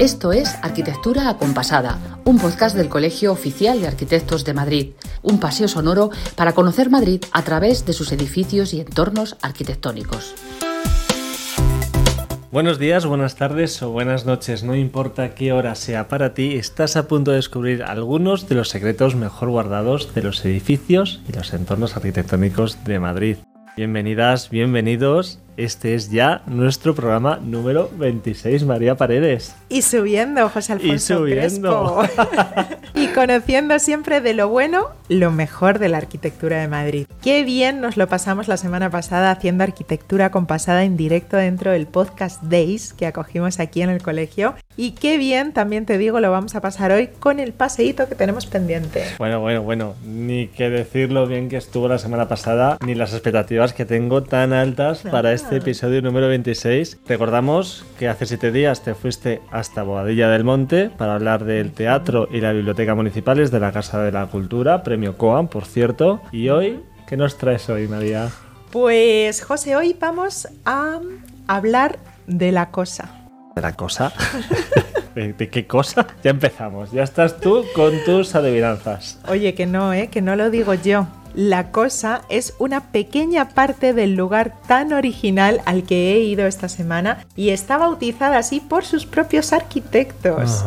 Esto es Arquitectura Acompasada, un podcast del Colegio Oficial de Arquitectos de Madrid, un paseo sonoro para conocer Madrid a través de sus edificios y entornos arquitectónicos. Buenos días, buenas tardes o buenas noches, no importa qué hora sea para ti, estás a punto de descubrir algunos de los secretos mejor guardados de los edificios y los entornos arquitectónicos de Madrid. Bienvenidas, bienvenidos este es ya nuestro programa número 26, María Paredes. Y subiendo, José Alfonso. Y subiendo. Conociendo siempre de lo bueno, lo mejor de la arquitectura de Madrid. Qué bien nos lo pasamos la semana pasada haciendo arquitectura compasada en directo dentro del podcast Days que acogimos aquí en el colegio. Y qué bien, también te digo, lo vamos a pasar hoy con el paseíto que tenemos pendiente. Bueno, bueno, bueno, ni que decir lo bien que estuvo la semana pasada, ni las expectativas que tengo tan altas para este episodio número 26. Recordamos que hace siete días te fuiste hasta Boadilla del Monte para hablar del teatro y la biblioteca municipales de la Casa de la Cultura, premio COAM, por cierto. Y hoy, ¿qué nos traes hoy, María? Pues, José, hoy vamos a hablar de la cosa. ¿De la cosa? ¿De qué cosa? Ya empezamos. Ya estás tú con tus adivinanzas. Oye, que no, ¿eh? Que no lo digo yo. La Cosa es una pequeña parte del lugar tan original al que he ido esta semana y está bautizada así por sus propios arquitectos.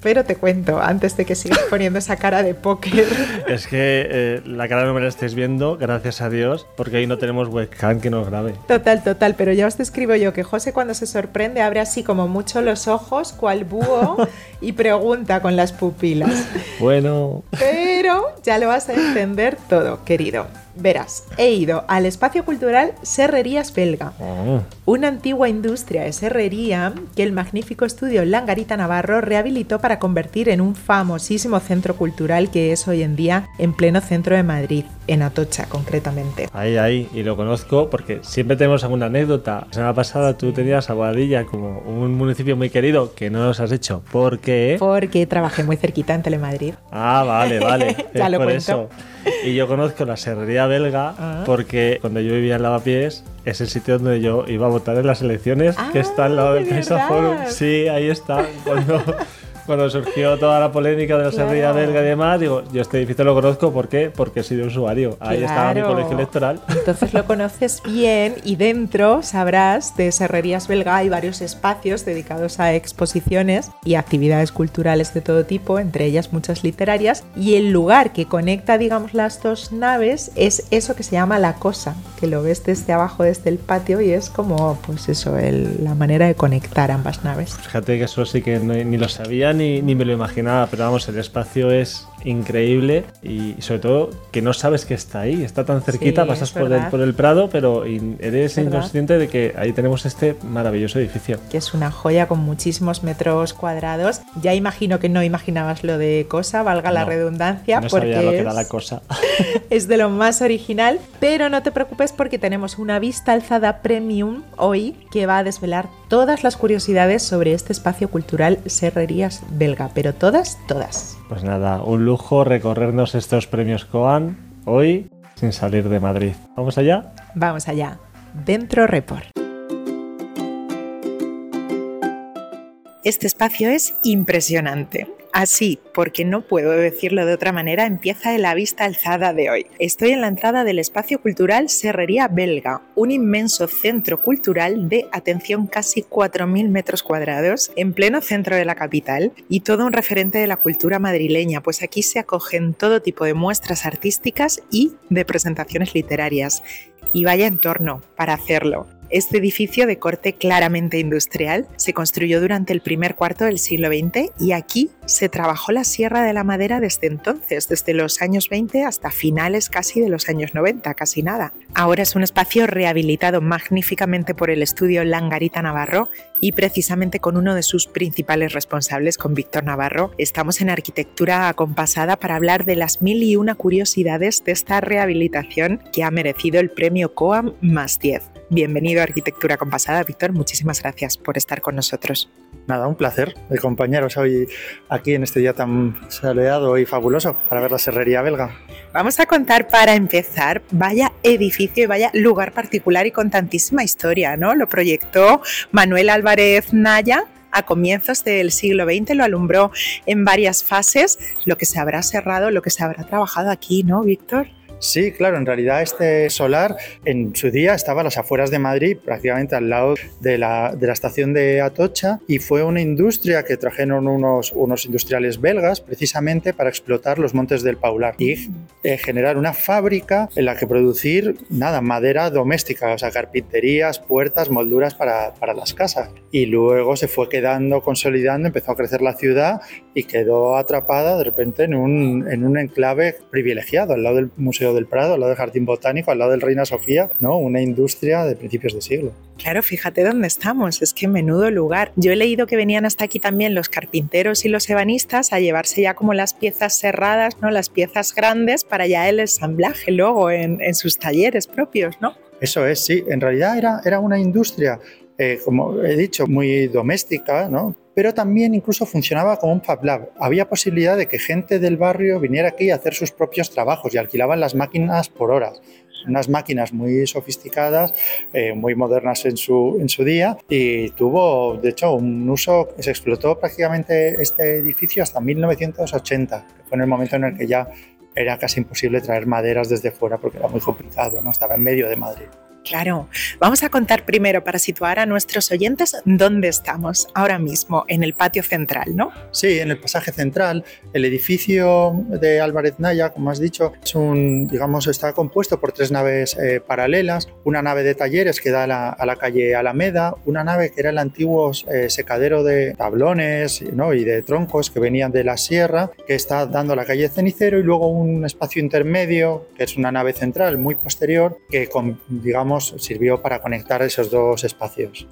Pero te cuento, antes de que sigas poniendo esa cara de póker. Es que eh, la cara no me la estáis viendo, gracias a Dios, porque ahí no tenemos webcam que nos grabe. Total, total, pero ya os describo yo que José cuando se sorprende abre así como mucho los ojos, cual búho, y pregunta con las pupilas. Bueno. Pero ya lo vas a entender todo, querido. Verás, he ido al espacio cultural Serrerías Belga, ah. una antigua industria de serrería que el magnífico estudio Langarita Navarro rehabilitó para convertir en un famosísimo centro cultural que es hoy en día en pleno centro de Madrid, en Atocha concretamente. Ahí, ahí, y lo conozco porque siempre tenemos alguna anécdota. La semana pasada tú tenías a Boadilla como un municipio muy querido que no nos has hecho. ¿Por qué? Porque trabajé muy cerquita en Telemadrid. Ah, vale, vale. ya lo por eso. Y yo conozco la serrería belga ah. porque cuando yo vivía en Lavapiés es el sitio donde yo iba a votar en las elecciones, que está al lado del Caixa Forum. Sí, ahí está. Cuando cuando surgió toda la polémica de la claro. belga y demás, digo, yo este edificio lo conozco, ¿por qué? Porque he sido usuario. Ahí estaba mi colegio electoral. Entonces lo conoces bien y dentro sabrás de Serrerías Belga hay varios espacios dedicados a exposiciones y actividades culturales de todo tipo, entre ellas muchas literarias, y el lugar que conecta, digamos, las dos naves es eso que se llama la cosa, que lo ves desde abajo, desde el patio, y es como, pues eso, la manera de conectar ambas naves. Fíjate que eso sí que ni lo sabía ni, me lo imaginaba, pero vamos, el espacio es increíble y sobre todo que no sabes que está ahí, está tan cerquita, pasas por el, por el, Prado, pero eres inconsciente de que ahí tenemos este maravilloso edificio. Que es una joya con muchísimos metros cuadrados. Ya imagino que no imaginabas lo de cosa, valga la redundancia, porque lo que la cosa. es de lo más original, pero no te preocupes porque tenemos una vista alzada premium hoy que va a desvelar todas las curiosidades sobre este espacio cultural Serrerías belga, pero todas, todas. Pues nada, un lujo recorrernos estos premios Coan hoy sin salir de Madrid. ¿Vamos allá? Vamos allá. Dentro Report. Este espacio es impresionante. Así, porque no puedo decirlo de otra manera, empieza la vista alzada de hoy. Estoy en la entrada del espacio cultural Serrería Belga, un inmenso centro cultural de, atención, casi 4.000 metros cuadrados, en pleno centro de la capital y todo un referente de la cultura madrileña, pues aquí se acogen todo tipo de muestras artísticas y de presentaciones literarias. Y vaya entorno para hacerlo. Este edificio de corte claramente industrial se construyó durante el primer cuarto del siglo XX y aquí se trabajó la Sierra de la Madera desde entonces, desde los años 20 hasta finales casi de los años 90, casi nada. Ahora es un espacio rehabilitado magníficamente por el estudio Langarita Navarro y precisamente con uno de sus principales responsables, con Víctor Navarro, estamos en arquitectura acompasada para hablar de las mil y una curiosidades de esta rehabilitación que ha merecido el premio COAM más 10. Bienvenido a Arquitectura Compasada, Víctor. Muchísimas gracias por estar con nosotros. Nada, un placer de acompañaros hoy aquí en este día tan soleado y fabuloso para ver la serrería belga. Vamos a contar para empezar, vaya edificio y vaya lugar particular y con tantísima historia, ¿no? Lo proyectó Manuel Álvarez Naya a comienzos del siglo XX, lo alumbró en varias fases, lo que se habrá cerrado, lo que se habrá trabajado aquí, ¿no, Víctor? Sí, claro, en realidad este solar en su día estaba a las afueras de Madrid, prácticamente al lado de la, estación de Atocha, y fue una industria que trajeron unos, unos industriales belgas precisamente para explotar los montes del Paular y eh, generar una fábrica en la que producir, nada, madera doméstica, o sea, carpinterías, puertas, molduras para, para las casas. Y luego se fue quedando, consolidando, empezó a crecer la ciudad y quedó atrapada de repente en un, en un enclave privilegiado al lado del Museo del Prado, al lado del Jardín Botánico, al lado del Reina Sofía, ¿no? Una industria de principios de siglo. Claro, fíjate dónde estamos, es que menudo lugar. Yo he leído que venían hasta aquí también los carpinteros y los ebanistas a llevarse ya como las piezas cerradas, ¿no? Las piezas grandes para ya el ensamblaje luego en, sus talleres propios, ¿no? Eso es, sí. En realidad era, era una industria, eh, como he dicho, muy doméstica, ¿no? Pero también incluso funcionaba como un Fab Lab. Había posibilidad de que gente del barrio viniera aquí a hacer sus propios trabajos y alquilaban las máquinas por horas. Unas máquinas muy sofisticadas, eh, muy modernas en su, día y tuvo, de hecho, un uso, se explotó prácticamente este edificio hasta 1980, que fue en el momento en el que ya era casi imposible traer maderas desde fuera porque era muy complicado, ¿no? estaba en medio de Madrid. Claro, vamos a contar primero para situar a nuestros oyentes dónde estamos ahora mismo, en el patio central, ¿no? Sí, en el pasaje central. El edificio de Álvarez Naya, como has dicho, es un, digamos, está compuesto por tres naves eh, paralelas, una nave de talleres que da a la, calle Alameda, una nave que era el antiguo eh, secadero de tablones ¿no? y de troncos que venían de la sierra, que está dando a la calle Cenicero, y luego un espacio intermedio, que es una nave central muy posterior, que con, digamos, sirvió para conectar esos dos espacios.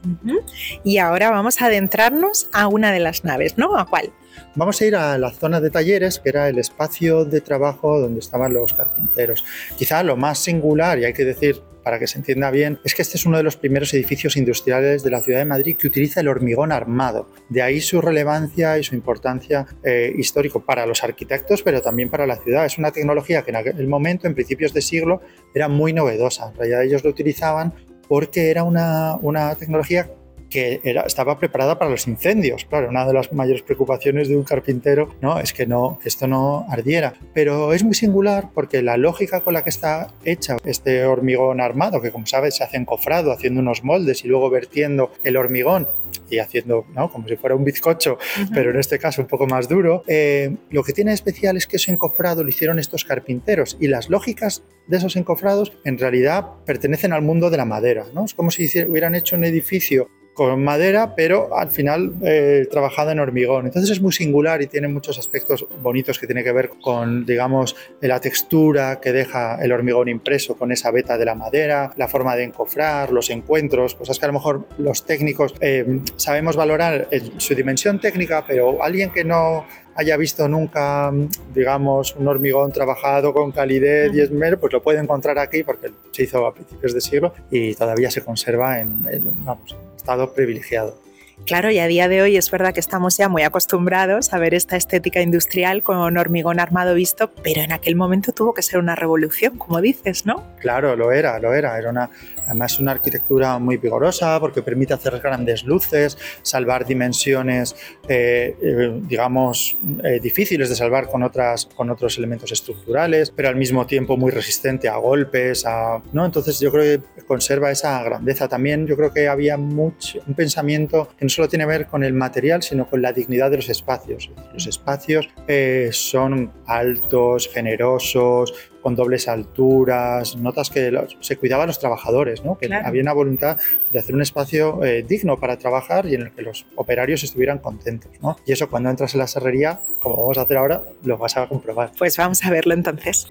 Y ahora vamos a adentrarnos a una de las naves, ¿no? ¿A cuál? Vamos a ir a la zona de talleres, que era el espacio de trabajo donde estaban los carpinteros. Quizá lo más singular, y hay que decir para que se entienda bien, es que este es uno de los primeros edificios industriales de la ciudad de Madrid que utiliza el hormigón armado. De ahí su relevancia y su importancia eh, histórico para los arquitectos, pero también para la ciudad. Es una tecnología que en aquel momento, en principios de siglo, era muy novedosa. En ellos lo utilizaban porque era una, una tecnología que era, estaba preparada para los incendios. Claro, una de las mayores preocupaciones de un carpintero ¿no? es que, no, que esto no ardiera. Pero es muy singular porque la lógica con la que está hecha este hormigón armado, que como sabes se hace encofrado, haciendo unos moldes y luego vertiendo el hormigón y haciendo ¿no? como si fuera un bizcocho, pero en este caso un poco más duro, eh, lo que tiene especial es que ese encofrado lo hicieron estos carpinteros y las lógicas de esos encofrados en realidad pertenecen al mundo de la madera. ¿no? Es como si hubieran hecho un edificio con madera, pero al final eh, trabajada en hormigón. Entonces es muy singular y tiene muchos aspectos bonitos que tiene que ver con, digamos, la textura que deja el hormigón impreso con esa veta de la madera, la forma de encofrar, los encuentros, cosas que a lo mejor los técnicos eh, sabemos valorar en su dimensión técnica, pero alguien que no haya visto nunca, digamos, un hormigón trabajado con calidez y esmero, pues lo puede encontrar aquí porque se hizo a principios de siglo y todavía se conserva en, vamos, estado privilegiado. Claro, y a día de hoy es verdad que estamos ya muy acostumbrados a ver esta estética industrial con hormigón armado visto, pero en aquel momento tuvo que ser una revolución, como dices, ¿no? Claro, lo era, lo era. Era una, además una arquitectura muy vigorosa porque permite hacer grandes luces, salvar dimensiones, eh, eh, digamos, eh, difíciles de salvar con, otras, con otros elementos estructurales, pero al mismo tiempo muy resistente a golpes, ¿no? Entonces yo creo que conserva esa grandeza. También yo creo que había mucho, un pensamiento no solo tiene que ver con el material, sino con la dignidad de los espacios. Los espacios eh, son altos, generosos, con dobles alturas, notas que se cuidaban a los trabajadores, ¿no? que había una voluntad de hacer un espacio eh, digno para trabajar y en el que los operarios estuvieran contentos. ¿no? Y eso cuando entras en la serrería, como vamos a hacer ahora, lo vas a comprobar. Pues vamos a verlo entonces.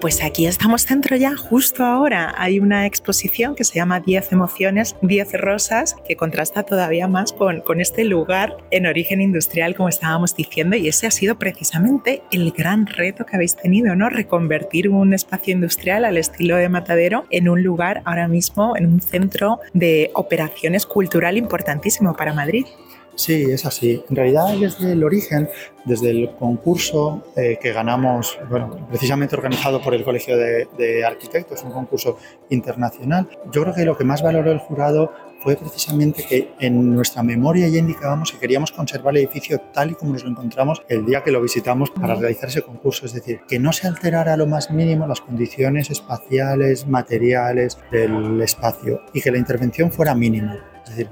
Pues aquí estamos dentro ya, justo ahora. Hay una exposición que se llama 10 emociones, 10 rosas, que contrasta todavía más con, con este lugar en origen industrial, como estábamos diciendo, y ese ha sido precisamente el gran reto que habéis tenido, ¿no? Reconvertir un espacio industrial al estilo de Matadero en un lugar ahora mismo, en un centro de operaciones cultural importantísimo para Madrid. Sí, es así. En realidad, desde el origen, desde el concurso eh, que ganamos, bueno, precisamente organizado por el Colegio de, Arquitectos, un concurso internacional, yo creo que lo que más valoró el jurado fue precisamente que en nuestra memoria ya indicábamos que queríamos conservar el edificio tal y como nos lo encontramos el día que lo visitamos para realizar ese concurso, es decir, que no se alterara a lo más mínimo las condiciones espaciales, materiales del espacio y que la intervención fuera mínima. Es decir,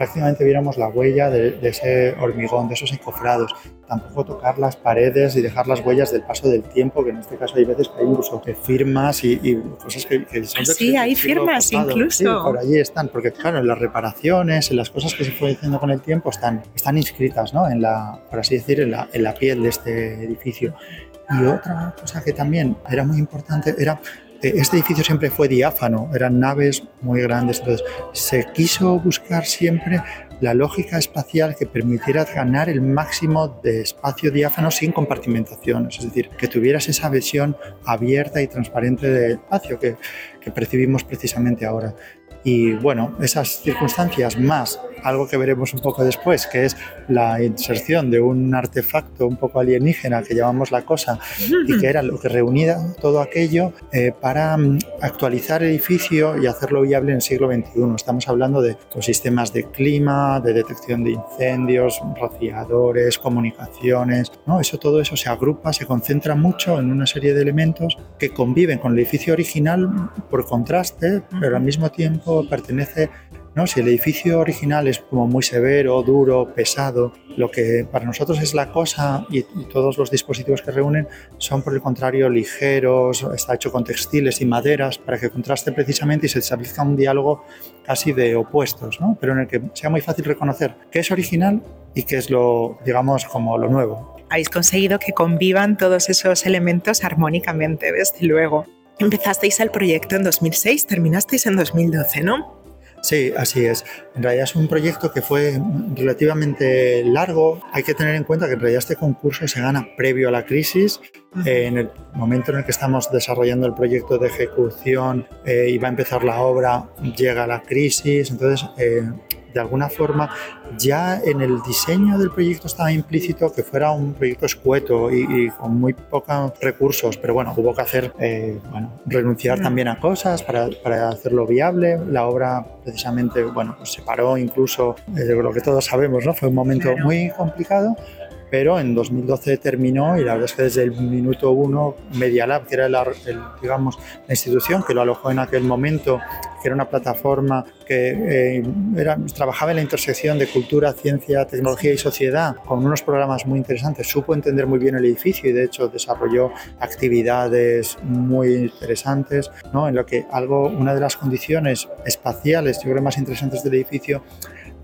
prácticamente viéramos la huella de, ese hormigón, de esos encofrados. Tampoco tocar las paredes y dejar las huellas del paso del tiempo, que en este caso hay veces que hay incluso firmas y, cosas que, que son Sí, hay firmas incluso. Sí, por allí están, porque claro, en las reparaciones, en las cosas que se fue diciendo con el tiempo están, están inscritas, ¿no? En la, por así decir, en la, en la piel de este edificio. Y otra cosa que también era muy importante era este edificio siempre fue diáfano, eran naves muy grandes, entonces se quiso buscar siempre la lógica espacial que permitiera ganar el máximo de espacio diáfano sin compartimentaciones, es decir, que tuvieras esa visión abierta y transparente del espacio que, que percibimos precisamente ahora. Y bueno, esas circunstancias más algo que veremos un poco después, que es la inserción de un artefacto un poco alienígena que llamamos la cosa y que era lo que reunía todo aquello eh, para mm, actualizar el edificio y hacerlo viable en el siglo XXI. Estamos hablando de sistemas de clima, de detección de incendios, rociadores, comunicaciones, ¿no? Eso, todo eso se agrupa, se concentra mucho en una serie de elementos que conviven con el edificio original por contraste, pero al mismo tiempo pertenece ¿no? Si el edificio original es como muy severo, duro, pesado, lo que para nosotros es la cosa y, todos los dispositivos que reúnen son por el contrario ligeros, está hecho con textiles y maderas para que contraste precisamente y se establezca un diálogo casi de opuestos, ¿no? pero en el que sea muy fácil reconocer qué es original y qué es lo, digamos, como lo nuevo. Habéis conseguido que convivan todos esos elementos armónicamente, desde luego. Empezasteis el proyecto en 2006, terminasteis en 2012, ¿no? Sí, así es. En realidad es un proyecto que fue relativamente largo. Hay que tener en cuenta que en realidad este concurso se gana previo a la crisis. en el momento en el que estamos desarrollando el proyecto de ejecución eh, y va a empezar la obra, llega la crisis. Entonces, eh, de alguna forma ya en el diseño del proyecto estaba implícito que fuera un proyecto escueto y, con muy pocos recursos, pero bueno, hubo que hacer, eh, bueno, renunciar también a cosas para, para, hacerlo viable. La obra precisamente, bueno, pues se paró incluso, eh, lo que todos sabemos, ¿no? Fue un momento muy complicado pero en 2012 terminó y la verdad es que desde el minuto uno Media Lab, que era la, digamos, la institución que lo alojó en aquel momento, que era una plataforma que eh, era, trabajaba en la intersección de cultura, ciencia, tecnología y sociedad, con unos programas muy interesantes, supo entender muy bien el edificio y de hecho desarrolló actividades muy interesantes, ¿no? en lo que algo, una de las condiciones espaciales, yo creo, más interesantes del edificio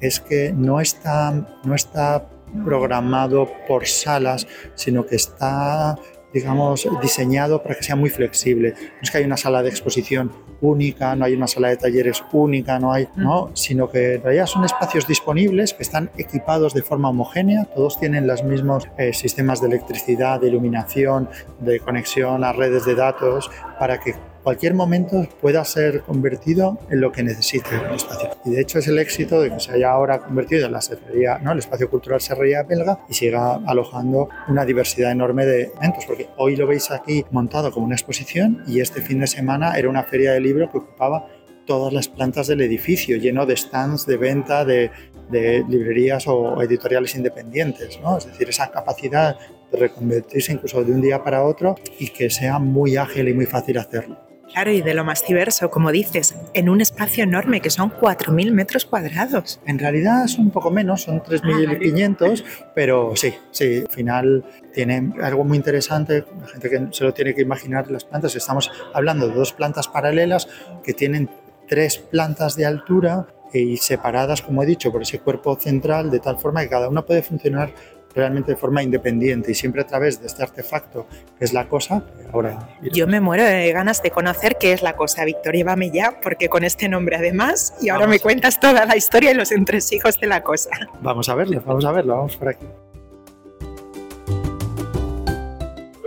es que no está, no está programado por salas, sino que está digamos, diseñado para que sea muy flexible. No es que hay una sala de exposición única, no hay una sala de talleres única, no hay, no, sino que en realidad son espacios disponibles que están equipados de forma homogénea, todos tienen los mismos eh, sistemas de electricidad, de iluminación, de conexión a redes de datos, para que cualquier momento pueda ser convertido en lo que necesite el espacio. Y de hecho es el éxito de que se haya ahora convertido en la serrería, ¿no? el espacio cultural serrería belga y siga alojando una diversidad enorme de eventos, porque hoy lo veis aquí montado como una exposición y este fin de semana era una feria de libro que ocupaba todas las plantas del edificio, lleno de stands de venta de, de librerías o editoriales independientes. ¿no? Es decir, esa capacidad de reconvertirse incluso de un día para otro y que sea muy ágil y muy fácil hacerlo. Claro, y de lo más diverso, como dices, en un espacio enorme que son 4.000 metros cuadrados. En realidad son un poco menos, son 3.500, ah, pero sí, sí, al final tiene algo muy interesante, la gente que se lo tiene que imaginar las plantas, estamos hablando de dos plantas paralelas que tienen tres plantas de altura y separadas, como he dicho, por ese cuerpo central, de tal forma que cada una puede funcionar realmente de forma independiente y siempre a través de este artefacto que es la cosa. Ahora, Yo me muero de ganas de conocer qué es la cosa, Victoria, llévame ya, porque con este nombre además, y ahora me cuentas toda la historia y los entresijos de la cosa. Vamos a verlo, vamos a verlo, vamos por aquí.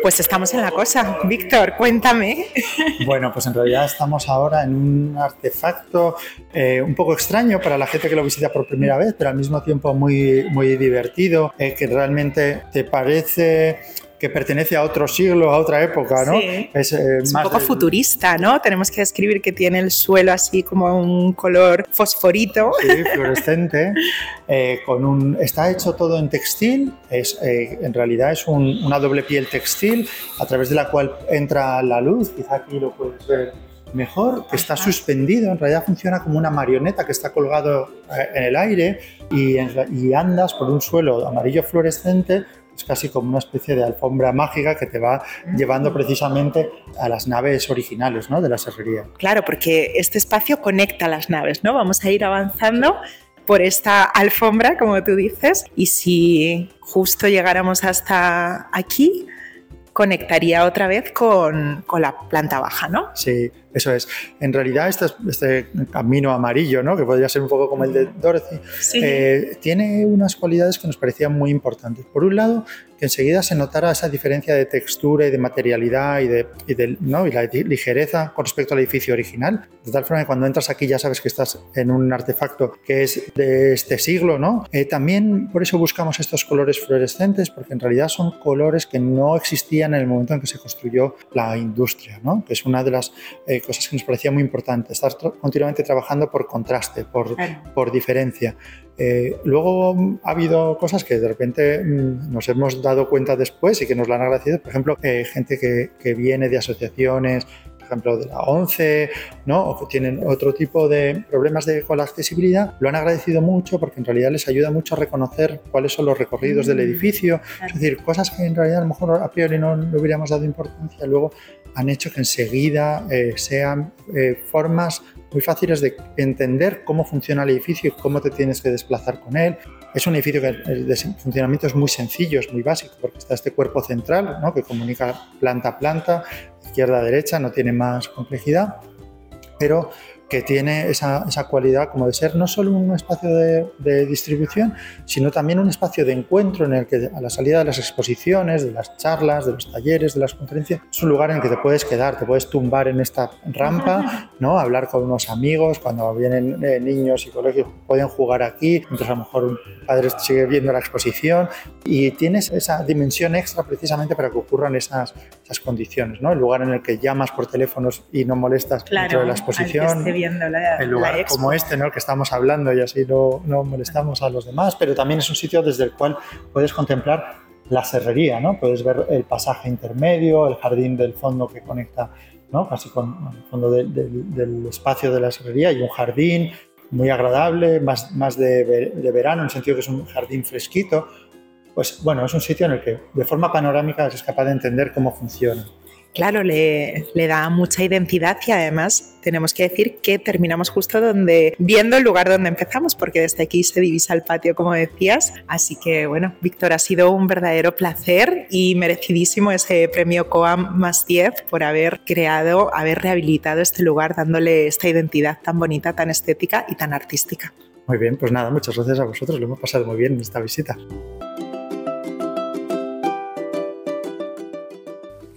Pues estamos en la cosa. Víctor, cuéntame. Bueno, pues en realidad estamos ahora en un artefacto eh, un poco extraño para la gente que lo visita por primera vez, pero al mismo tiempo muy, muy divertido, eh, que realmente te parece que pertenece a otro siglo, a otra época, ¿no? Es, eh, un poco futurista, ¿no? Tenemos que describir que tiene el suelo así como un color fosforito. Sí, fluorescente. Eh, con un, está hecho todo en textil, es, eh, en realidad es una doble piel textil a través de la cual entra la luz, quizá aquí lo puedes ver mejor, está suspendido, en realidad funciona como una marioneta que está colgado en el aire y, y andas por un suelo amarillo fluorescente es casi como una especie de alfombra mágica que te va llevando precisamente a las naves originales ¿no? de la serrería. Claro, porque este espacio conecta las naves, ¿no? Vamos a ir avanzando por esta alfombra, como tú dices, y si justo llegáramos hasta aquí, conectaría otra vez con, con la planta baja, ¿no? Sí, eso es. En realidad, este, este camino amarillo, ¿no? que podría ser un poco como el de Dorothy, eh, tiene unas cualidades que nos parecían muy importantes. Por un lado, que enseguida se notara esa diferencia de textura y de materialidad y de, y ¿no? y la ligereza con respecto al edificio original. De tal forma que cuando entras aquí ya sabes que estás en un artefacto que es de este siglo. ¿no? Eh, también por eso buscamos estos colores fluorescentes, porque en realidad son colores que no existían en el momento en que se construyó la industria, ¿no? que es una de las eh, cosas que nos parecía muy importante, estar continuamente trabajando por contraste, por, por diferencia. Eh, luego ha habido cosas que de repente mm, nos hemos dado cuenta después y que nos lo han agradecido. Por ejemplo, eh, gente que, que, viene de asociaciones ejemplo, de la ONCE, ¿no? o que tienen otro tipo de problemas de, con la accesibilidad, lo han agradecido mucho porque en realidad les ayuda mucho a reconocer cuáles son los recorridos del mm, edificio, es decir, cosas que en realidad a lo mejor a priori no le hubiéramos dado importancia, luego han hecho que enseguida eh, sean eh, formas muy fáciles de entender cómo funciona el edificio y cómo te tienes que desplazar con él. Es un edificio que el funcionamiento es muy sencillo, es muy básico, porque está este cuerpo central ¿no? que comunica planta a planta, izquierda a derecha, no tiene más complejidad, pero que tiene esa, esa, cualidad como de ser no solo un espacio de, de, distribución, sino también un espacio de encuentro en el que a la salida de las exposiciones, de las charlas, de los talleres, de las conferencias, es un lugar en el que te puedes quedar, te puedes tumbar en esta rampa, ¿no? hablar con unos amigos, cuando vienen eh, niños y colegios pueden jugar aquí, mientras a lo mejor un padre sigue viendo la exposición y tienes esa dimensión extra precisamente para que ocurran esas, esas condiciones, ¿no? el lugar en el que llamas por teléfonos y no molestas dentro de la exposición el lugar como este, ¿no? que estamos hablando y así no, no molestamos a los demás, pero también es un sitio desde el cual puedes contemplar la serrería, ¿no? Puedes ver el pasaje intermedio, el jardín del fondo que conecta, ¿no? Casi con el fondo del espacio de la serrería y un jardín muy agradable, más, más de, de, verano, en el sentido que es un jardín fresquito. Pues bueno, es un sitio en el que de forma panorámica es capaz de entender cómo funciona claro, le, da mucha identidad y además tenemos que decir que terminamos justo donde, viendo el lugar donde empezamos, porque desde aquí se divisa el patio, como decías. Así que, bueno, Víctor, ha sido un verdadero placer y merecidísimo ese premio COAM más 10 por haber creado, haber rehabilitado este lugar, dándole esta identidad tan bonita, tan estética y tan artística. Muy bien, pues nada, muchas gracias a vosotros, lo hemos pasado muy bien en esta visita.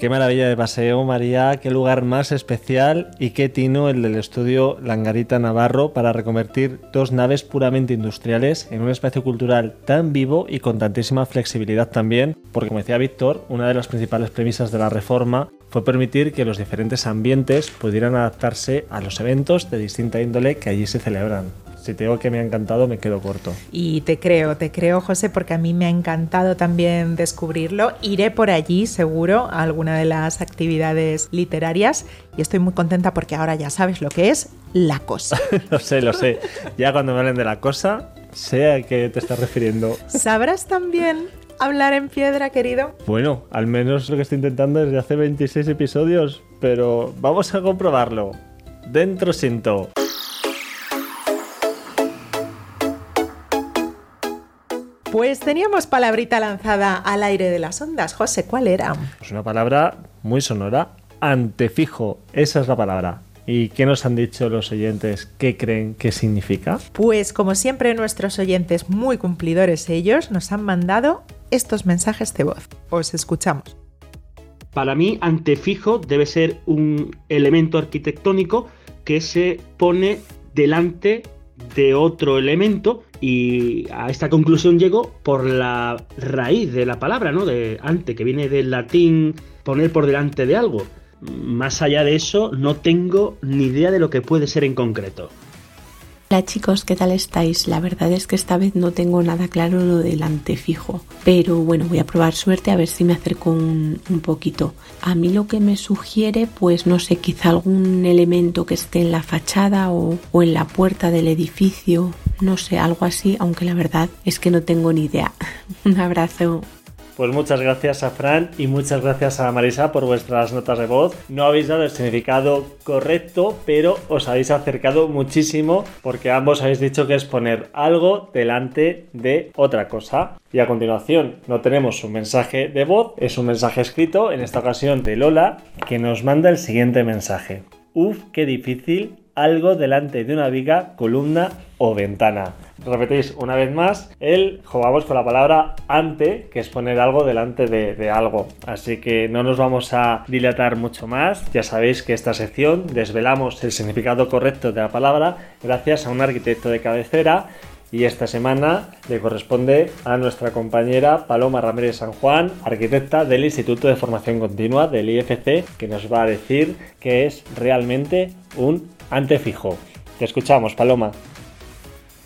Qué maravilla de paseo, María, qué lugar más especial. Y qué tino el del estudio Langarita Navarro para reconvertir dos naves puramente industriales en un espacio cultural tan vivo y con tantísima flexibilidad también, porque como decía Víctor, una de las principales premisas de la reforma fue permitir que los diferentes ambientes pudieran adaptarse a los eventos de distinta índole que allí se celebran si te digo que me ha encantado, me quedo corto. Y te creo, te creo, José, porque a mí me ha encantado también descubrirlo. Iré por allí, seguro, a alguna de las actividades literarias y estoy muy contenta porque ahora ya sabes lo que es la cosa. lo sé, lo sé. Ya cuando me hablen de la cosa, sé a qué te estás refiriendo. ¿Sabrás también hablar en piedra, querido? Bueno, al menos lo que estoy intentando desde hace 26 episodios, pero vamos a comprobarlo. Dentro siento. Pues teníamos palabrita lanzada al aire de las ondas. José, ¿cuál era? Pues una palabra muy sonora. Antefijo, esa es la palabra. ¿Y qué nos han dicho los oyentes? ¿Qué creen que significa? Pues como siempre nuestros oyentes, muy cumplidores ellos, nos han mandado estos mensajes de voz. Os escuchamos. Para mí, antefijo debe ser un elemento arquitectónico que se pone delante otro elemento y a esta conclusión llego por la raíz de la palabra, ¿no? De ante, que viene del latín poner por delante de algo. Más allá de eso, no tengo ni idea de lo que puede ser en concreto. Hola chicos, ¿qué tal estáis? La verdad es que esta vez no tengo nada claro lo del antefijo, pero bueno, voy a probar suerte a ver si me acerco un, poquito. A mí lo que me sugiere, pues no sé, quizá algún elemento que esté en la fachada o, o en la puerta del edificio, no sé, algo así, aunque la verdad es que no tengo ni idea. un abrazo. Pues muchas gracias a Fran y muchas gracias a Marisa por vuestras notas de voz. No habéis dado el significado correcto, pero os habéis acercado muchísimo porque ambos habéis dicho que es poner algo delante de otra cosa. Y a continuación no tenemos un mensaje de voz, es un mensaje escrito, en esta ocasión de Lola, que nos manda el siguiente mensaje. Uf, qué difícil, algo delante de una viga, columna o ventana repetéis una vez más, el jugamos con la palabra ante, que es poner algo delante de, algo. Así que no nos vamos a dilatar mucho más. Ya sabéis que esta sección desvelamos el significado correcto de la palabra gracias a un arquitecto de cabecera. Y esta semana le corresponde a nuestra compañera Paloma Ramírez San Juan, arquitecta del Instituto de Formación Continua del IFC, que nos va a decir que es realmente un antefijo. Te escuchamos, Paloma.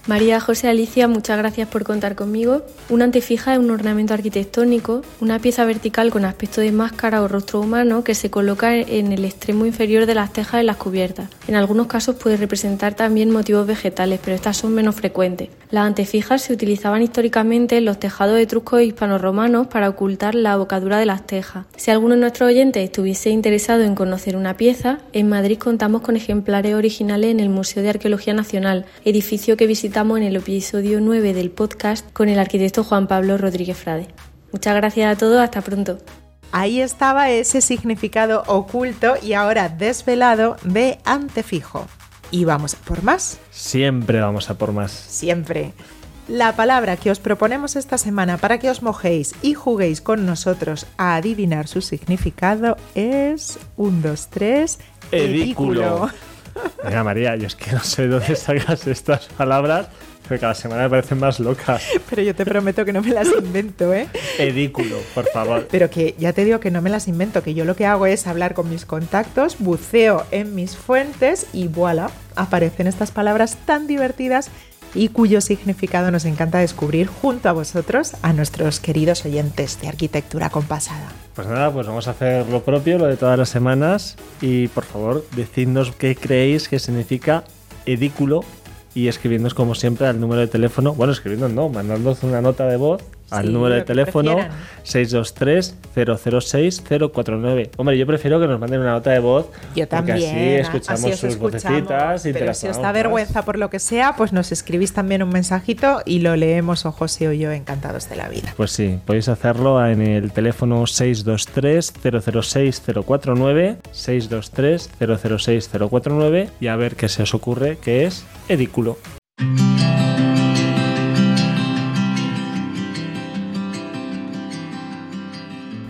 María José Alicia, muchas gracias por contar conmigo. Una antefija es un ornamento arquitectónico, una pieza vertical con aspecto de máscara o rostro humano que se coloca en el extremo inferior de las tejas de las cubiertas. En algunos casos puede representar también motivos vegetales, pero estas son menos frecuentes. Las antefijas se utilizaban históricamente en los tejados etruscos e hispano-romanos para ocultar la bocadura de las tejas. Si alguno de nuestros oyentes estuviese interesado en conocer una pieza, en Madrid contamos con ejemplares originales en el Museo de Arqueología Nacional, edificio que visitamos en el episodio 9 del podcast con el arquitecto Juan Pablo Rodríguez Frade. Muchas gracias a todos, hasta pronto. Ahí estaba ese significado oculto y ahora desvelado de antefijo. ¿Y vamos a por más? Siempre vamos a por más. Siempre. La palabra que os proponemos esta semana para que os mojéis y juguéis con nosotros a adivinar su significado es un, dos, tres, edículo. Venga, María, yo es que no sé de dónde sacas estas palabras, pero cada semana me parecen más locas. Pero yo te prometo que no me las invento, ¿eh? Edículo, por favor. Pero que ya te digo que no me las invento, que yo lo que hago es hablar con mis contactos, buceo en mis fuentes y voilà, aparecen estas palabras tan divertidas y cuyo significado nos encanta descubrir junto a vosotros, a nuestros queridos oyentes de Arquitectura Compasada. Pues nada, pues vamos a hacer lo propio, lo de todas las semanas. Y por favor decidnos qué creéis que significa edículo y escribiéndonos como siempre al número de teléfono, bueno, escribiendo no, mandándonos una nota de voz al número de teléfono 623-006-049. Hombre, yo prefiero que nos manden una nota de voz. Yo también. Así escuchamos sus vocecitas y Pero si os da vergüenza por lo que sea, pues nos escribís también un mensajito y lo leemos o José o yo encantados de la vida. Pues sí, podéis hacerlo en el teléfono 623-006-049, 623-006-049 y a ver qué se os ocurre que es edículo.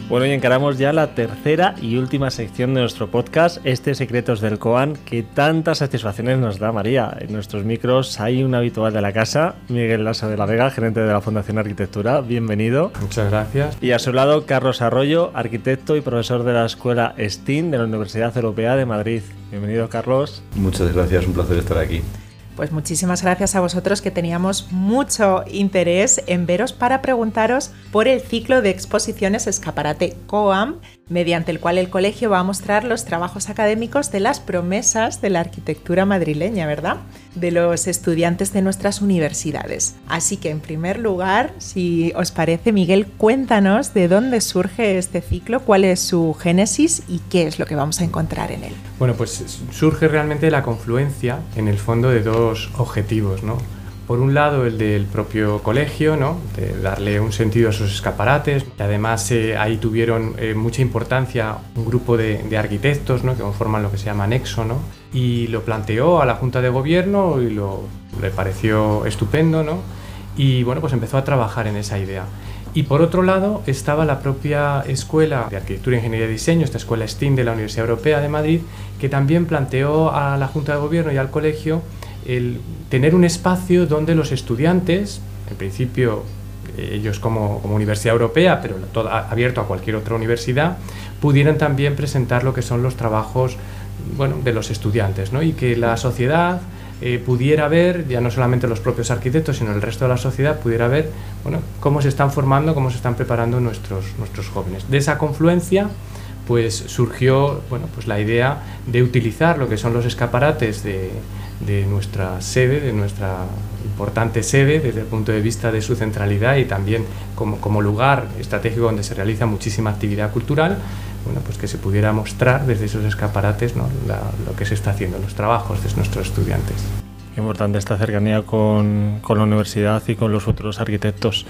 Bueno, y encaramos ya la tercera y última sección de nuestro podcast, este Secretos del Coan, que tantas satisfacciones nos da María. En nuestros micros hay un habitual de la casa, Miguel Lasa de la Vega, gerente de la Fundación Arquitectura. Bienvenido. Muchas gracias. Y a su lado, Carlos Arroyo, arquitecto y profesor de la Escuela STEAM de la Universidad Europea de Madrid. Bienvenido, Carlos. Muchas gracias, un placer estar aquí. Pues muchísimas gracias a vosotros que teníamos mucho interés en veros para preguntaros por el ciclo de exposiciones Escaparate COAM mediante el cual el colegio va a mostrar los trabajos académicos de las promesas de la arquitectura madrileña, ¿verdad? De los estudiantes de nuestras universidades. Así que, en primer lugar, si os parece, Miguel, cuéntanos de dónde surge este ciclo, cuál es su génesis y qué es lo que vamos a encontrar en él. Bueno, pues surge realmente la confluencia, en el fondo, de dos objetivos, ¿no? Por un lado, el del propio colegio, ¿no? de darle un sentido a sus escaparates. Además, eh, ahí tuvieron eh, mucha importancia un grupo de, arquitectos ¿no? que conforman lo que se llama Nexo, ¿no? y lo planteó a la Junta de Gobierno y lo, le pareció estupendo, ¿no? y bueno, pues empezó a trabajar en esa idea. Y por otro lado estaba la propia Escuela de Arquitectura, Ingeniería y Diseño, esta escuela STEAM de la Universidad Europea de Madrid, que también planteó a la Junta de Gobierno y al colegio el tener un espacio donde los estudiantes, en principio ellos como, Universidad Europea, pero abierto a cualquier otra universidad, pudieran también presentar lo que son los trabajos bueno, de los estudiantes ¿no? y que la sociedad eh, pudiera ver, ya no solamente los propios arquitectos, sino el resto de la sociedad, pudiera ver bueno, cómo se están formando, cómo se están preparando nuestros, nuestros jóvenes. De esa confluencia pues surgió bueno, pues la idea de utilizar lo que son los escaparates de, de nuestra sede, de nuestra importante sede desde el punto de vista de su centralidad y también como, como lugar estratégico donde se realiza muchísima actividad cultural, bueno, pues que se pudiera mostrar desde esos escaparates lo que se está haciendo, los trabajos de nuestros estudiantes. Importante esta cercanía con, con la universidad y con los otros arquitectos.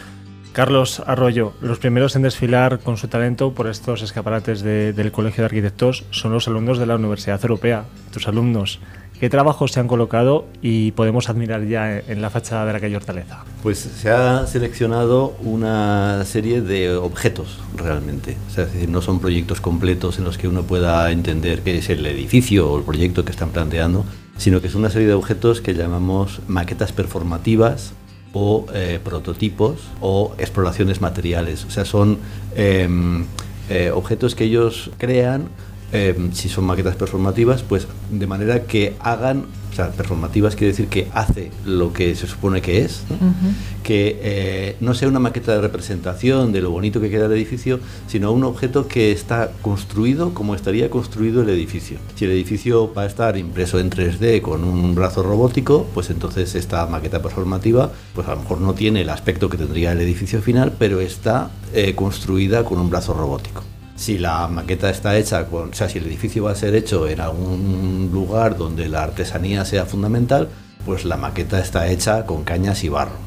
Carlos Arroyo, los primeros en desfilar con su talento por estos escaparates del Colegio de Arquitectos son los alumnos de la Universidad Europea, tus alumnos. ¿Qué trabajos se han colocado y podemos admirar ya en la fachada de la calle Hortaleza? Pues se ha seleccionado una serie de objetos realmente. es decir, no son proyectos completos en los que uno pueda entender qué es el edificio o el proyecto que están planteando, sino que es una serie de objetos que llamamos maquetas performativas o eh, prototipos o exploraciones materiales. O sea, son em, eh, objetos que ellos crean Em, si son maquetas performativas, pues de manera que hagan, o sea, performativas quiere decir que hace lo que se supone que es, que eh, no sea una maqueta de representación de lo bonito que queda el edificio, sino un objeto que está construido como estaría construido el edificio. Si el edificio va a estar impreso en 3D con un brazo robótico, pues entonces esta maqueta performativa, pues a lo mejor no tiene el aspecto que tendría el edificio final, pero está eh, construida con un brazo robótico si la maqueta está hecha, con, o sea, si el edificio va a ser hecho en algún lugar donde la artesanía sea fundamental, pues la maqueta está hecha con cañas y barro.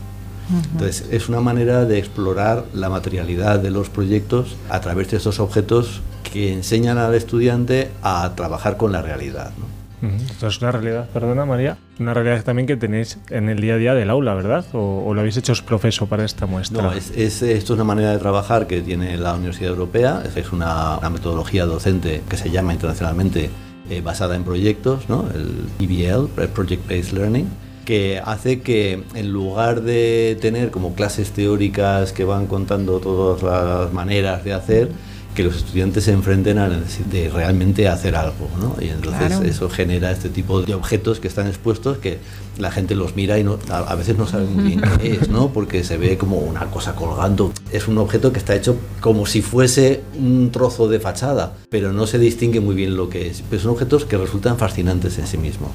Entonces, es una manera de explorar la materialidad de los proyectos a través de estos objetos que enseñan al estudiante a trabajar con la realidad. ¿no? Esto es una realidad, perdona María, una realidad también que tenéis en el día a día del aula, ¿verdad? ¿O, lo habéis hecho profeso para esta muestra? No, es, esto es una manera de trabajar que tiene la Universidad Europea, es una, metodología docente que se llama internacionalmente eh, basada en proyectos, ¿no? el EBL, Project Based Learning que hace que en lugar de tener como clases teóricas que van contando todas las maneras de hacer, que los estudiantes se enfrenten a la necesidad de realmente hacer algo, ¿no? Y entonces eso genera este tipo de objetos que están expuestos que la gente los mira y no, a, veces no sabe muy bien qué es, ¿no? Porque se ve como una cosa colgando. Es un objeto que está hecho como si fuese un trozo de fachada, pero no se distingue muy bien lo que es. Pero son objetos que resultan fascinantes en sí mismos.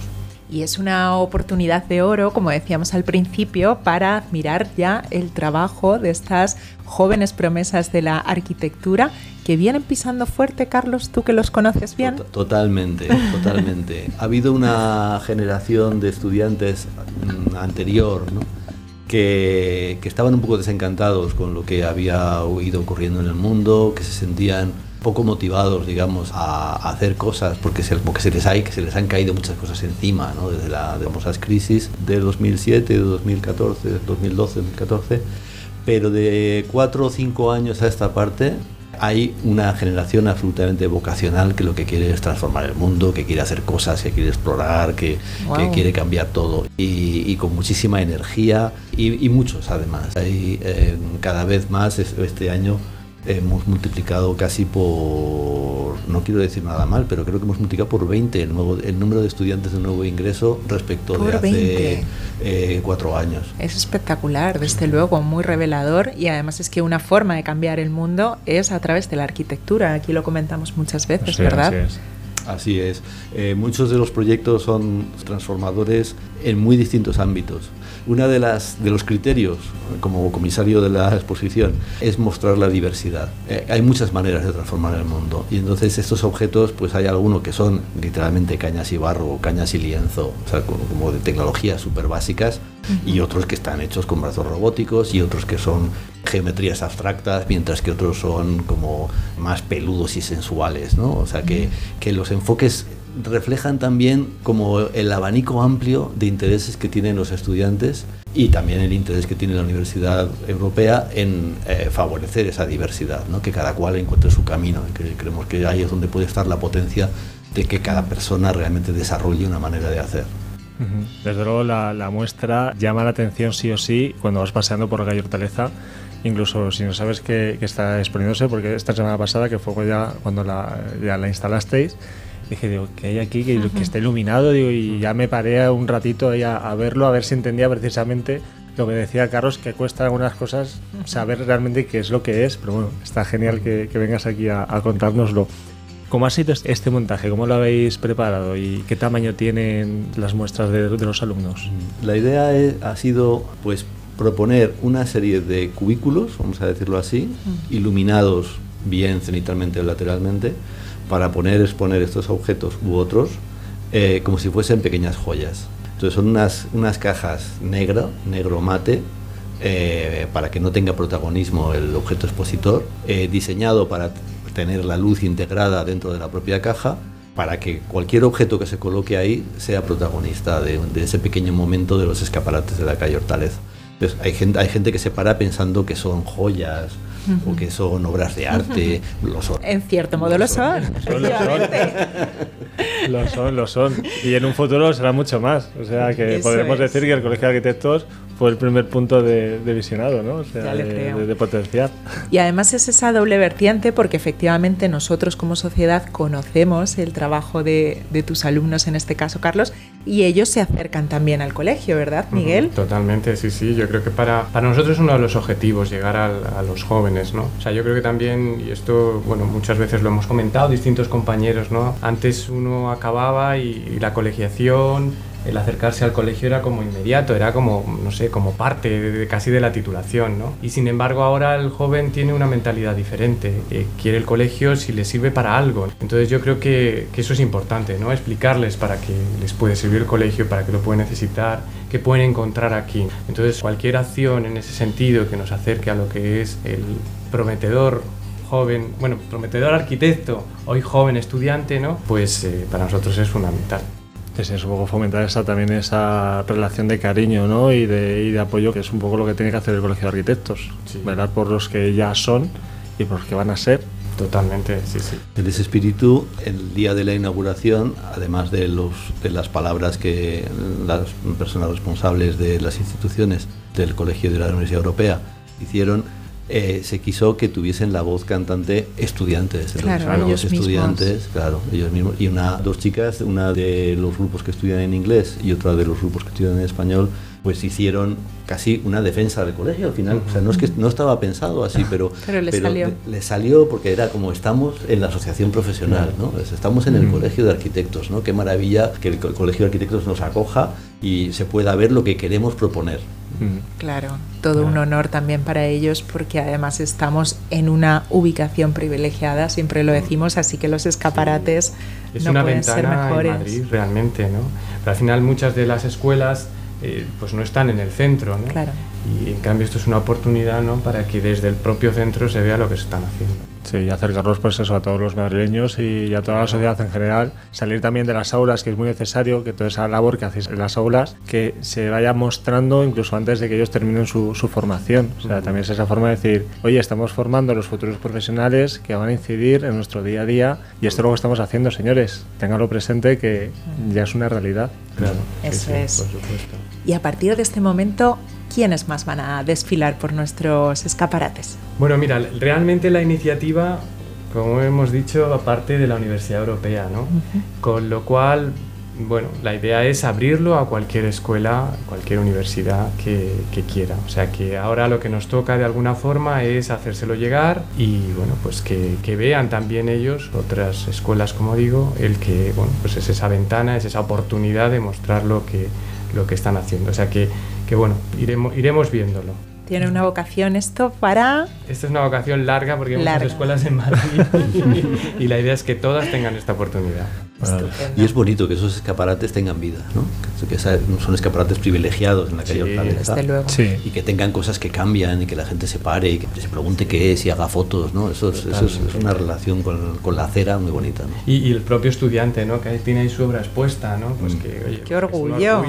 Y es una oportunidad de oro, como decíamos al principio, para admirar ya el trabajo de estas jóvenes promesas de la arquitectura que vienen pisando fuerte, Carlos, tú que los conoces bien. Totalmente, totalmente. ha habido una generación de estudiantes mm, anterior, ¿no? Que, que, estaban un poco desencantados con lo que había ido ocurriendo en el mundo, que se sentían poco motivados, digamos, a, hacer cosas porque se, porque se les, hay, que se les han caído muchas cosas encima, ¿no? desde la, digamos, las crisis de 2007, de 2014, 2012, 2014, pero de cuatro o cinco años a esta parte hay una generación absolutamente vocacional que lo que quiere es transformar el mundo, que quiere hacer cosas, que quiere explorar, que, quiere cambiar todo y, con muchísima energía y, muchos además. Hay eh, cada vez más este año hemos multiplicado casi por, no quiero decir nada mal, pero creo que hemos multiplicado por 20 el, nuevo, el número de estudiantes de nuevo ingreso respecto de hace eh, cuatro años. Es espectacular, desde luego, muy revelador y además es que una forma de cambiar el mundo es a través de la arquitectura. Aquí lo comentamos muchas veces, ¿verdad? Así es. Eh, muchos de los proyectos son transformadores en muy distintos ámbitos. Una de las de los criterios como comisario de la exposición es mostrar la diversidad. Eh, hay muchas maneras de transformar el mundo y entonces estos objetos pues hay algunos que son literalmente cañas y barro, cañas y lienzo, o sea, como, de tecnologías súper básicas y otros que están hechos con brazos robóticos y otros que son geometrías abstractas, mientras que otros son como más peludos y sensuales, ¿no? O sea que, que los enfoques reflejan también como el abanico amplio de intereses que tienen los estudiantes y también el interés que tiene la Universidad Europea en eh, favorecer esa diversidad, ¿no? que cada cual encuentre su camino. Que creemos que ahí es donde puede estar la potencia de que cada persona realmente desarrolle una manera de hacer. Desde luego la, muestra llama la atención sí o sí cuando vas paseando por la Hortaleza, incluso si no sabes que, está exponiéndose, porque esta semana pasada, que fue ya cuando la, ya la instalasteis, dije, digo, que hay aquí que, está iluminado, digo, y ya me paré un ratito ahí a, verlo, a ver si entendía precisamente lo que decía Carlos, que cuesta algunas cosas saber realmente qué es lo que es, pero bueno, está genial que, vengas aquí a, a contárnoslo. ¿Cómo ha sido este montaje? ¿Cómo lo habéis preparado? ¿Y qué tamaño tienen las muestras de, los alumnos? La idea ha sido pues proponer una serie de cubículos, vamos a decirlo así, iluminados bien cenitalmente o lateralmente, para poner, exponer estos objetos u otros eh, como si fuesen pequeñas joyas. Entonces son unas, unas cajas negro, negro mate, eh, para que no tenga protagonismo el objeto expositor, eh, diseñado para tener la luz integrada dentro de la propia caja para que cualquier objeto que se coloque ahí sea protagonista de, ese pequeño momento de los escaparates de la calle Hortaleza. Entonces, hay gente, hay gente que se para pensando que son joyas o que son obras de arte, lo son. En cierto modo lo son. Lo son, lo son. Y en un futuro será mucho más. O sea que podemos decir que el Colegio de Arquitectos fue el primer punto de, visionado, ¿no? O sea, de, potenciar. Y además es esa doble vertiente porque efectivamente nosotros como sociedad conocemos el trabajo de, tus alumnos, en este caso Carlos, y ellos se acercan también al colegio, ¿verdad, Miguel? Totalmente, sí, sí. Yo creo que para, para nosotros es uno de los objetivos llegar a los jóvenes, ¿no? O sea, yo creo que también, y esto, bueno, muchas veces lo hemos comentado, distintos compañeros, ¿no? Antes uno acababa y la colegiación el acercarse al colegio era como inmediato, era como, no sé, como parte de, casi de la titulación, ¿no? Y sin embargo ahora el joven tiene una mentalidad diferente, quiere el colegio si le sirve para algo. Entonces yo creo que, que, eso es importante, ¿no? Explicarles para qué les puede servir el colegio, para qué lo pueden necesitar, qué pueden encontrar aquí. Entonces cualquier acción en ese sentido que nos acerque a lo que es el prometedor joven, bueno, prometedor arquitecto, hoy joven estudiante, ¿no? Pues eh, para nosotros es fundamental. Es, un poco fomentar esa, también esa relación de cariño ¿no? y, de, y de apoyo, que es un poco lo que tiene que hacer el Colegio de Arquitectos. Velar por los que ya son y por los que van a ser. Totalmente, sí, sí. En ese espíritu, el día de la inauguración, además de, los, de las palabras que las personas responsables de las instituciones del Colegio de la Universidad Europea hicieron, eh, se quiso que tuviesen la voz cantante estudiantes, claro, los estudiantes, claro, ellos mismos, y una, dos chicas, una de los grupos que estudian en inglés y otra de los grupos que estudian en español, pues hicieron casi una defensa del colegio al final. O sea, no es que no estaba pensado así, pero, pero, le, salió. Le, salió porque era como estamos en la asociación profesional, ¿no? Estamos en el colegio de arquitectos, ¿no? Qué maravilla que el colegio de arquitectos nos acoja y se pueda ver lo que queremos proponer. Claro, todo un honor también para ellos porque además estamos en una ubicación privilegiada, siempre lo decimos, así que los escaparates es no una pueden ser mejores. En Madrid, realmente, ¿no? Pero al final muchas de las escuelas eh, pues no están en el centro, ¿no? Claro. Y en cambio esto es una oportunidad, ¿no? Para que desde el propio centro se vea lo que se están haciendo. Sí, y acercarlos pues eso a todos los madrileños y a toda la sociedad en general. Salir también de las aulas, que es muy necesario que toda esa labor que hacéis en las aulas, que se vaya mostrando incluso antes de que ellos terminen su, formación. O sea, también es esa forma de decir, oye, estamos formando a los futuros profesionales que van a incidir en nuestro día a día y esto es lo que estamos haciendo, señores. Ténganlo presente que ya es una realidad. Claro. Eso es. Por supuesto. Y a partir de este momento, ¿quiénes más van a desfilar por nuestros escaparates? Bueno, mira, realmente la iniciativa, como hemos dicho, aparte de la Universidad Europea, ¿no? Con lo cual, bueno, la idea es abrirlo a cualquier escuela, cualquier universidad que, quiera. O sea que ahora lo que nos toca de alguna forma es hacérselo llegar y, bueno, pues que, que vean también ellos, otras escuelas, como digo, el que, bueno, pues es esa ventana, es esa oportunidad de mostrar lo que, lo que están haciendo. O sea que que bueno, iremos, iremos viéndolo. Tiene una vocación esto para... Esta es una vocación larga porque hay muchas escuelas en Madrid y la idea es que todas tengan esta oportunidad. Y es bonito que esos escaparates tengan vida, ¿no? que son escaparates privilegiados en la calle sí, y que tengan cosas que cambian y que la gente se pare y que se pregunte qué es y haga fotos, ¿no? Eso es, eso es, una relación con, con, la acera muy bonita. ¿no? Y, el propio estudiante, ¿no? Que tiene ahí su obra expuesta, ¿no? Pues mm. que, oye, qué orgullo.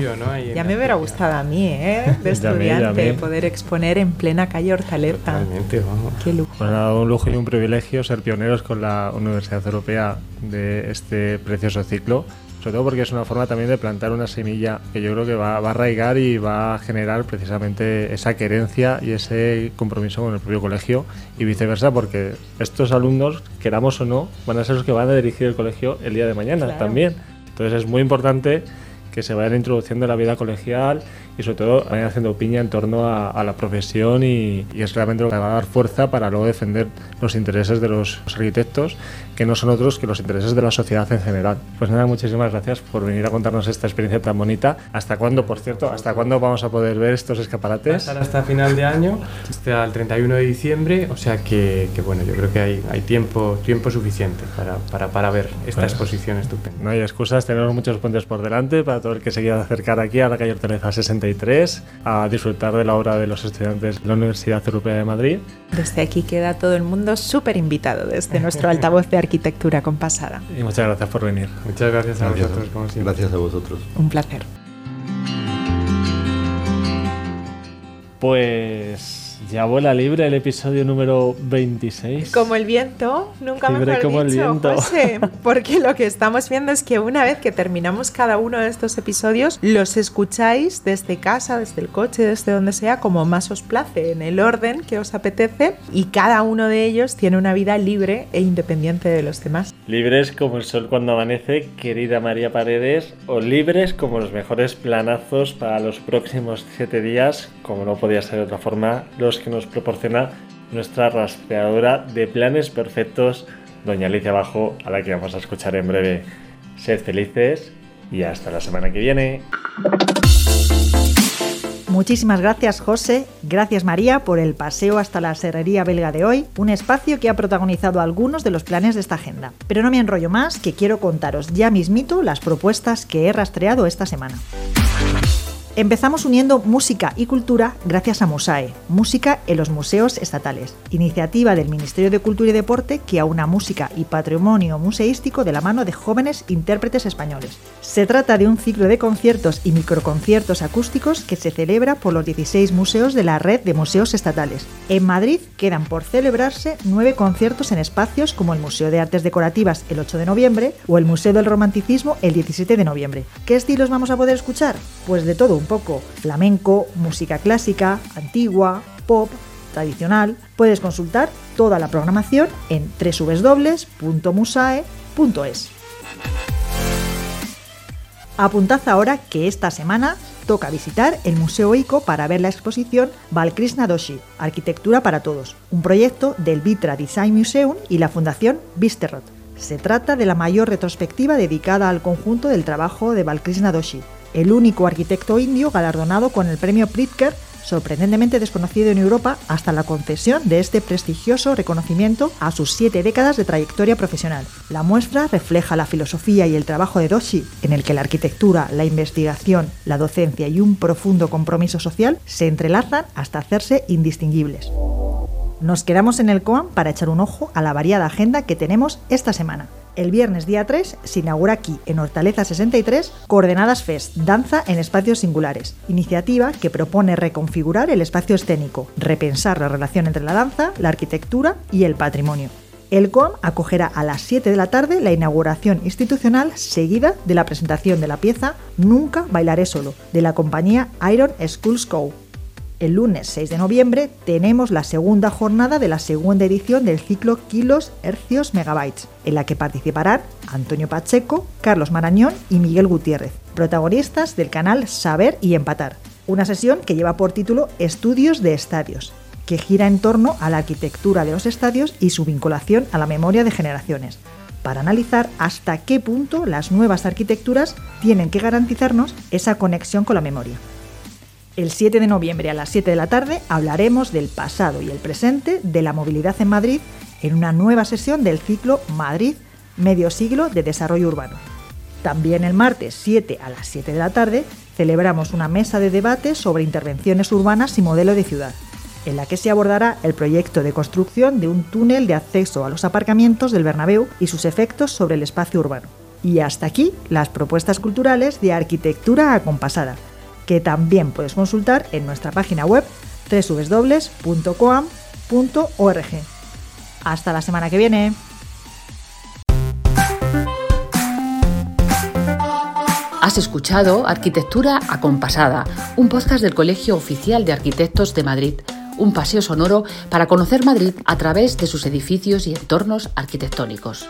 ya me hubiera gustado a mí, ¿eh? De estudiante, poder exponer en plena calle Hortaleza. Totalmente, vamos. Qué lujo. Bueno, un lujo y un privilegio ser pioneros con la Universidad Europea de este precioso ciclo sobre todo porque es una forma también de plantar una semilla que yo creo que va, va a arraigar y va a generar precisamente esa querencia y ese compromiso con el propio colegio y viceversa, porque estos alumnos, queramos o no, van a ser los que van a dirigir el colegio el día de mañana también. Entonces es muy importante que se vayan introduciendo en la vida colegial y sobre todo vayan haciendo piña en torno a, la profesión y, y, es realmente lo que va a dar fuerza para luego defender los intereses de los arquitectos que no son otros que los intereses de la sociedad en general. Pues nada, muchísimas gracias por venir a contarnos esta experiencia tan bonita. ¿Hasta cuándo, por cierto, hasta cuándo vamos a poder ver estos escaparates? Hasta final de año, hasta el 31 de diciembre, o sea que, bueno, yo creo que hay, hay tiempo, tiempo suficiente para, para, para ver esta pues, exposición estupenda. No hay excusas, tenemos muchos puentes por delante para todo el que se quiera acercar aquí a la calle Hortaleza 63 a disfrutar de la obra de los estudiantes de la Universidad Europea de Madrid. Desde aquí queda todo el mundo súper invitado desde nuestro altavoz de arquitectura compasada. Y muchas gracias por venir. Muchas gracias a vosotros, como siempre. Gracias a vosotros. Un placer. Pues ya vuela libre el episodio número 26. Como el viento, nunca me mejor como dicho, el viento. José, porque lo que estamos viendo es que una vez que terminamos cada uno de estos episodios, los escucháis desde casa, desde el coche, desde donde sea, como más os place, en el orden que os apetece, y cada uno de ellos tiene una vida libre e independiente de los demás. Libres como el sol cuando amanece, querida María Paredes, o libres como los mejores planazos para los próximos siete días, como no podía ser de otra forma, los que nos proporciona nuestra rastreadora de planes perfectos, doña Alicia Bajo, a la que vamos a escuchar en breve. Sed felices y hasta la semana que viene. Muchísimas gracias José, gracias María por el paseo hasta la serrería belga de hoy, un espacio que ha protagonizado algunos de los planes de esta agenda. Pero no me enrollo más, que quiero contaros ya mismito las propuestas que he rastreado esta semana. Empezamos uniendo música y cultura gracias a MUSAE, Música en los Museos Estatales, iniciativa del Ministerio de Cultura y Deporte que aúna música y patrimonio museístico de la mano de jóvenes intérpretes españoles. Se trata de un ciclo de conciertos y microconciertos acústicos que se celebra por los 16 museos de la red de museos estatales. En Madrid quedan por celebrarse nueve conciertos en espacios como el Museo de Artes Decorativas el 8 de noviembre o el Museo del Romanticismo el 17 de noviembre. ¿Qué estilos vamos a poder escuchar? Pues de todo poco. Flamenco, música clásica, antigua, pop, tradicional. Puedes consultar toda la programación en www.musae.es. Apuntad ahora que esta semana toca visitar el Museo ICO para ver la exposición Balkrishna Doshi, Arquitectura para Todos, un proyecto del Vitra Design Museum y la Fundación Visterot. Se trata de la mayor retrospectiva dedicada al conjunto del trabajo de Balkrishna Doshi, el único arquitecto indio galardonado con el premio Pritzker, sorprendentemente desconocido en Europa hasta la concesión de este prestigioso reconocimiento a sus siete décadas de trayectoria profesional. La muestra refleja la filosofía y el trabajo de Doshi, en el que la arquitectura, la investigación, la docencia y un profundo compromiso social se entrelazan hasta hacerse indistinguibles. Nos quedamos en el COAM para echar un ojo a la variada agenda que tenemos esta semana. El viernes día 3 se inaugura aquí, en Hortaleza 63, Coordenadas Fest, Danza en Espacios Singulares, iniciativa que propone reconfigurar el espacio escénico, repensar la relación entre la danza, la arquitectura y el patrimonio. El COAM acogerá a las 7 de la tarde la inauguración institucional seguida de la presentación de la pieza Nunca bailaré solo, de la compañía Iron Schools Co el lunes 6 de noviembre tenemos la segunda jornada de la segunda edición del ciclo Kilos, Hercios, Megabytes, en la que participarán Antonio Pacheco, Carlos Marañón y Miguel Gutiérrez, protagonistas del canal Saber y Empatar. Una sesión que lleva por título Estudios de Estadios, que gira en torno a la arquitectura de los estadios y su vinculación a la memoria de generaciones, para analizar hasta qué punto las nuevas arquitecturas tienen que garantizarnos esa conexión con la memoria. El 7 de noviembre a las 7 de la tarde hablaremos del pasado y el presente de la movilidad en Madrid en una nueva sesión del ciclo Madrid, medio siglo de desarrollo urbano. También el martes 7 a las 7 de la tarde celebramos una mesa de debate sobre intervenciones urbanas y modelo de ciudad, en la que se abordará el proyecto de construcción de un túnel de acceso a los aparcamientos del Bernabéu y sus efectos sobre el espacio urbano. Y hasta aquí las propuestas culturales de arquitectura acompasada que también puedes consultar en nuestra página web www.coam.org. Hasta la semana que viene. Has escuchado Arquitectura Acompasada, un podcast del Colegio Oficial de Arquitectos de Madrid, un paseo sonoro para conocer Madrid a través de sus edificios y entornos arquitectónicos.